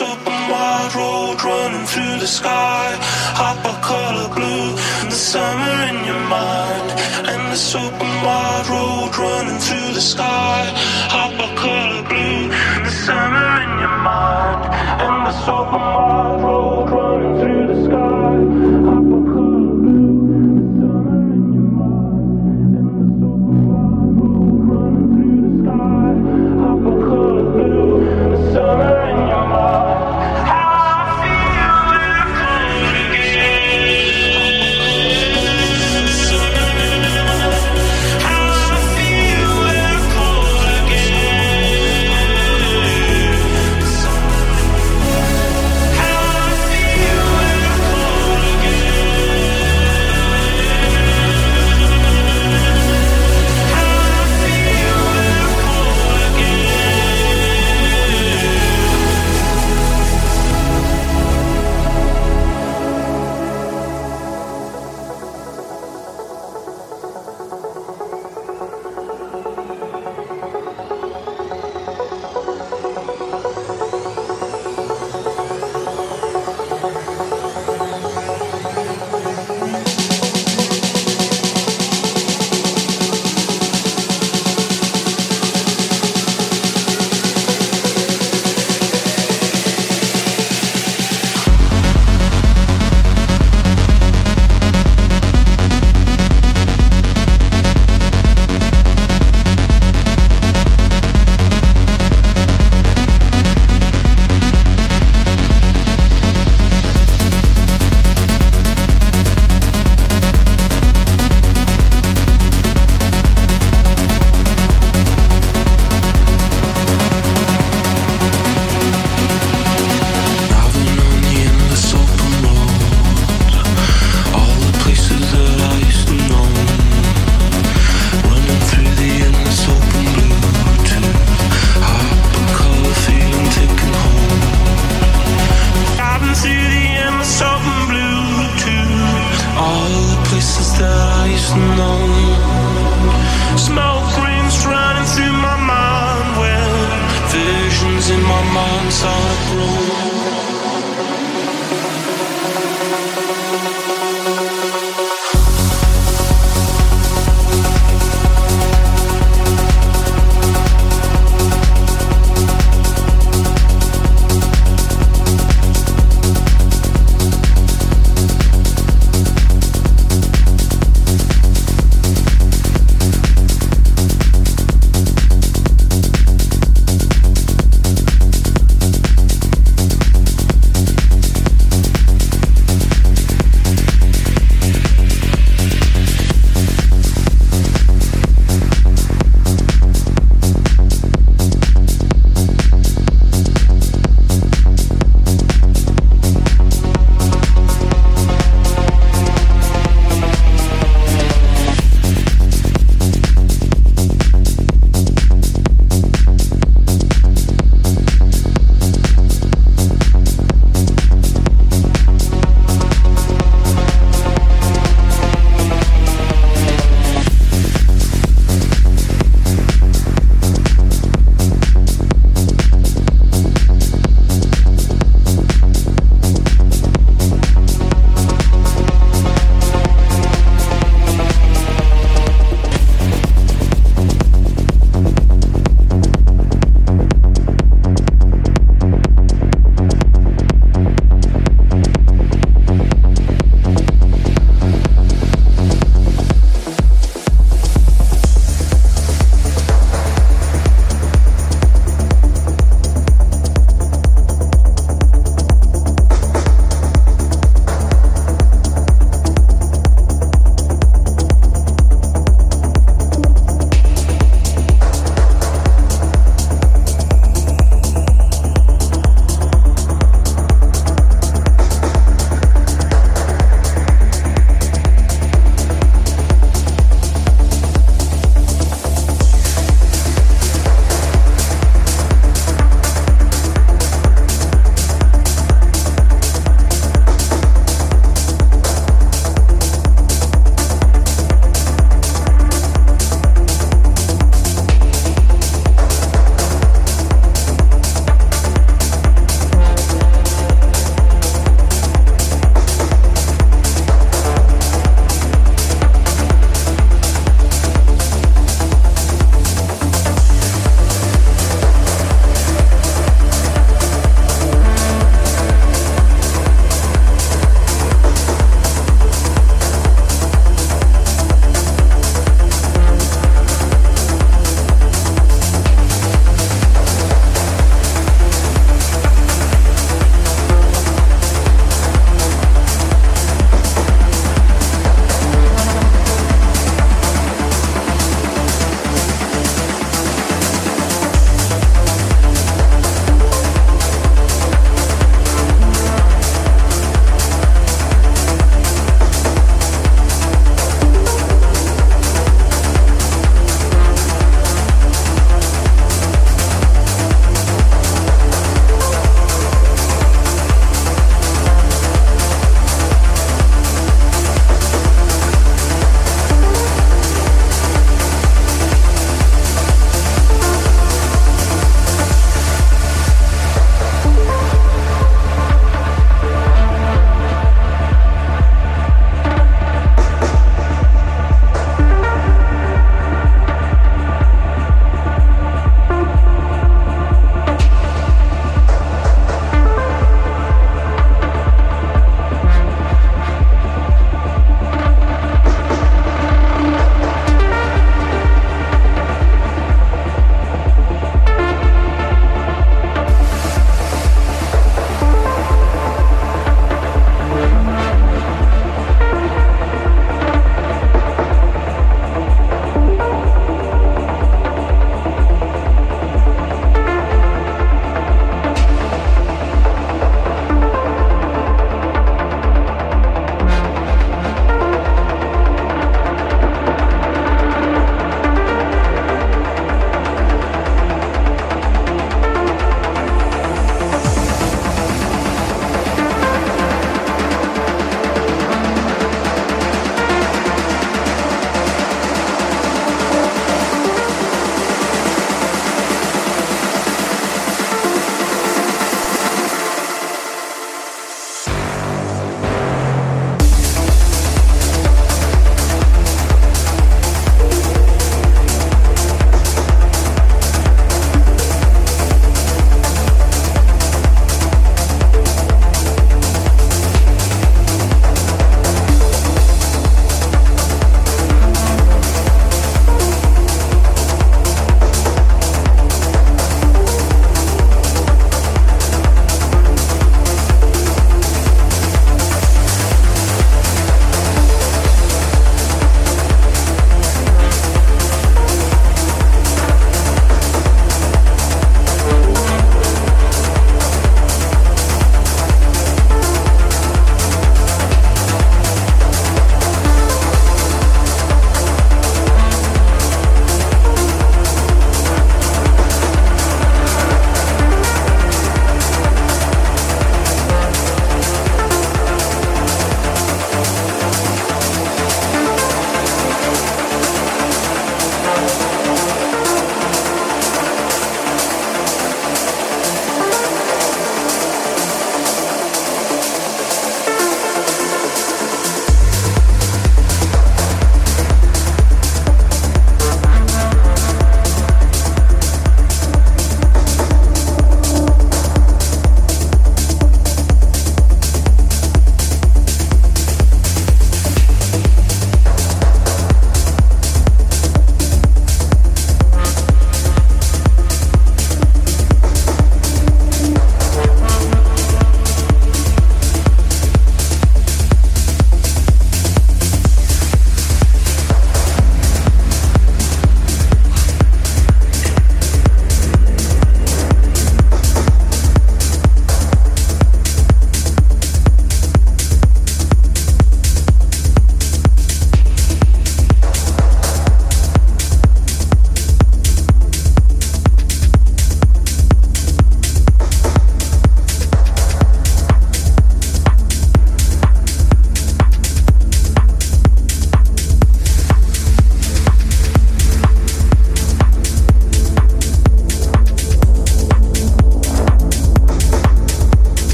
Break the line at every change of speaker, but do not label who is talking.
streets open wide, road running through the sky. Hop a color blue, the summer in your mind. And this open wide road running through the sky. Hop a color blue.